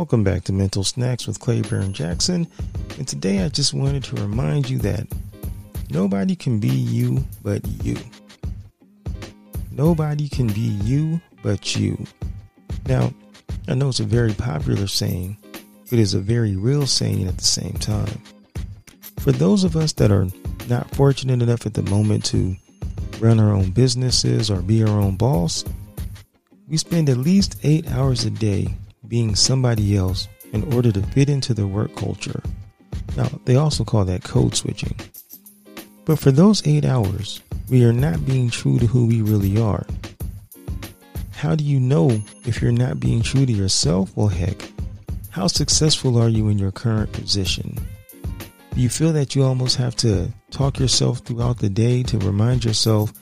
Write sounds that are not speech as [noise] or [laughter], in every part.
Welcome back to Mental Snacks with Claiborne Jackson. And today I just wanted to remind you that nobody can be you but you. Nobody can be you but you. Now, I know it's a very popular saying, but it's a very real saying at the same time. For those of us that are not fortunate enough at the moment to run our own businesses or be our own boss, we spend at least eight hours a day being somebody else in order to fit into the work culture. Now, they also call that code switching. But for those eight hours, we are not being true to who we really are. How do you know if you're not being true to yourself? Well, heck, how successful are you in your current position? Do you feel that you almost have to talk yourself throughout the day to remind yourself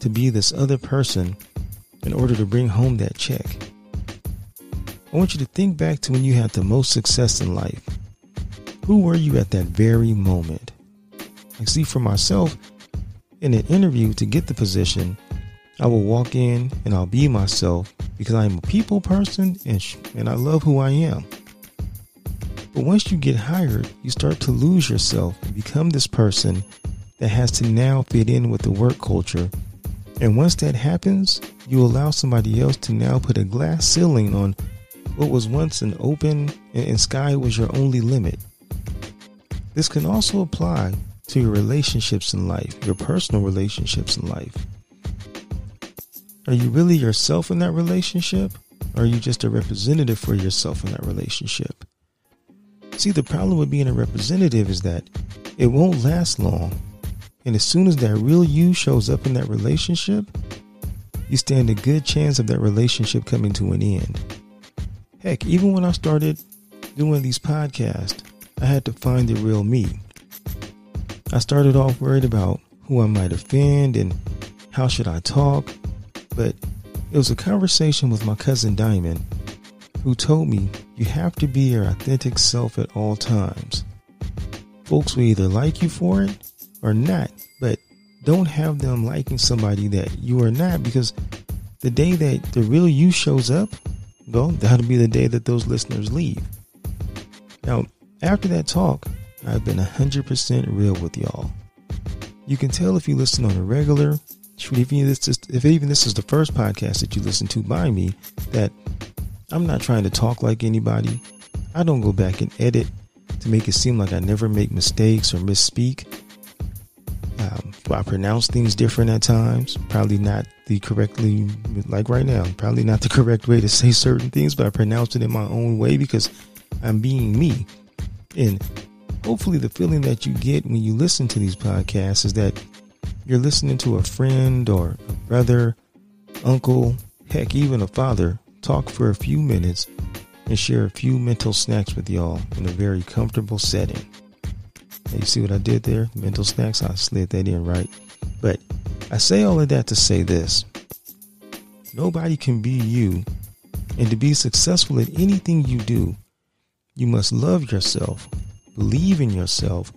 to be this other person in order to bring home that check? I want you to think back to when you had the most success in life. Who were you at that very moment? I see for myself, in an interview to get the position, I will walk in and I'll be myself because I'm a people person and, sh- and I love who I am. But once you get hired, you start to lose yourself and become this person that has to now fit in with the work culture. And once that happens, you allow somebody else to now put a glass ceiling on what was once an open and sky was your only limit. This can also apply to your relationships in life, your personal relationships in life. Are you really yourself in that relationship? Or are you just a representative for yourself in that relationship? See, the problem with being a representative is that it won't last long. And as soon as that real you shows up in that relationship, you stand a good chance of that relationship coming to an end. Heck, even when I started doing these podcasts, I had to find the real me. I started off worried about who I might offend and how should I talk, but it was a conversation with my cousin Diamond who told me you have to be your authentic self at all times. Folks will either like you for it or not, but don't have them liking somebody that you are not because the day that the real you shows up, well, that'll be the day that those listeners leave. Now, after that talk, I've been 100% real with y'all. You can tell if you listen on a regular, if even, this is, if even this is the first podcast that you listen to by me, that I'm not trying to talk like anybody. I don't go back and edit to make it seem like I never make mistakes or misspeak. I pronounce things different at times. Probably not the correctly, like right now, probably not the [laughs] correct way to say certain things, but I pronounce it in my own way because I'm being me. And hopefully, the feeling that you get when you listen to these podcasts is that you're listening to a friend or a brother, uncle, heck, even a father talk for a few minutes and share a few mental snacks with y'all in a very comfortable setting. Now, you see what I did there? Mental snacks, I slid that in right. But I say all of that to say this nobody can be you. And to be successful at anything you do, you must love yourself, believe in yourself,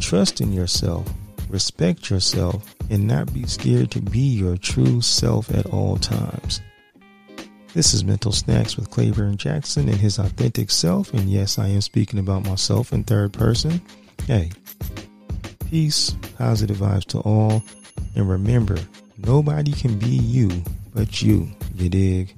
trust in yourself, respect yourself, and not be scared to be your true self at all times. This is Mental Snacks with Claiborne Jackson and his authentic self. And yes, I am speaking about myself in third person. Hey, peace, positive vibes to all. And remember, nobody can be you but you. You dig?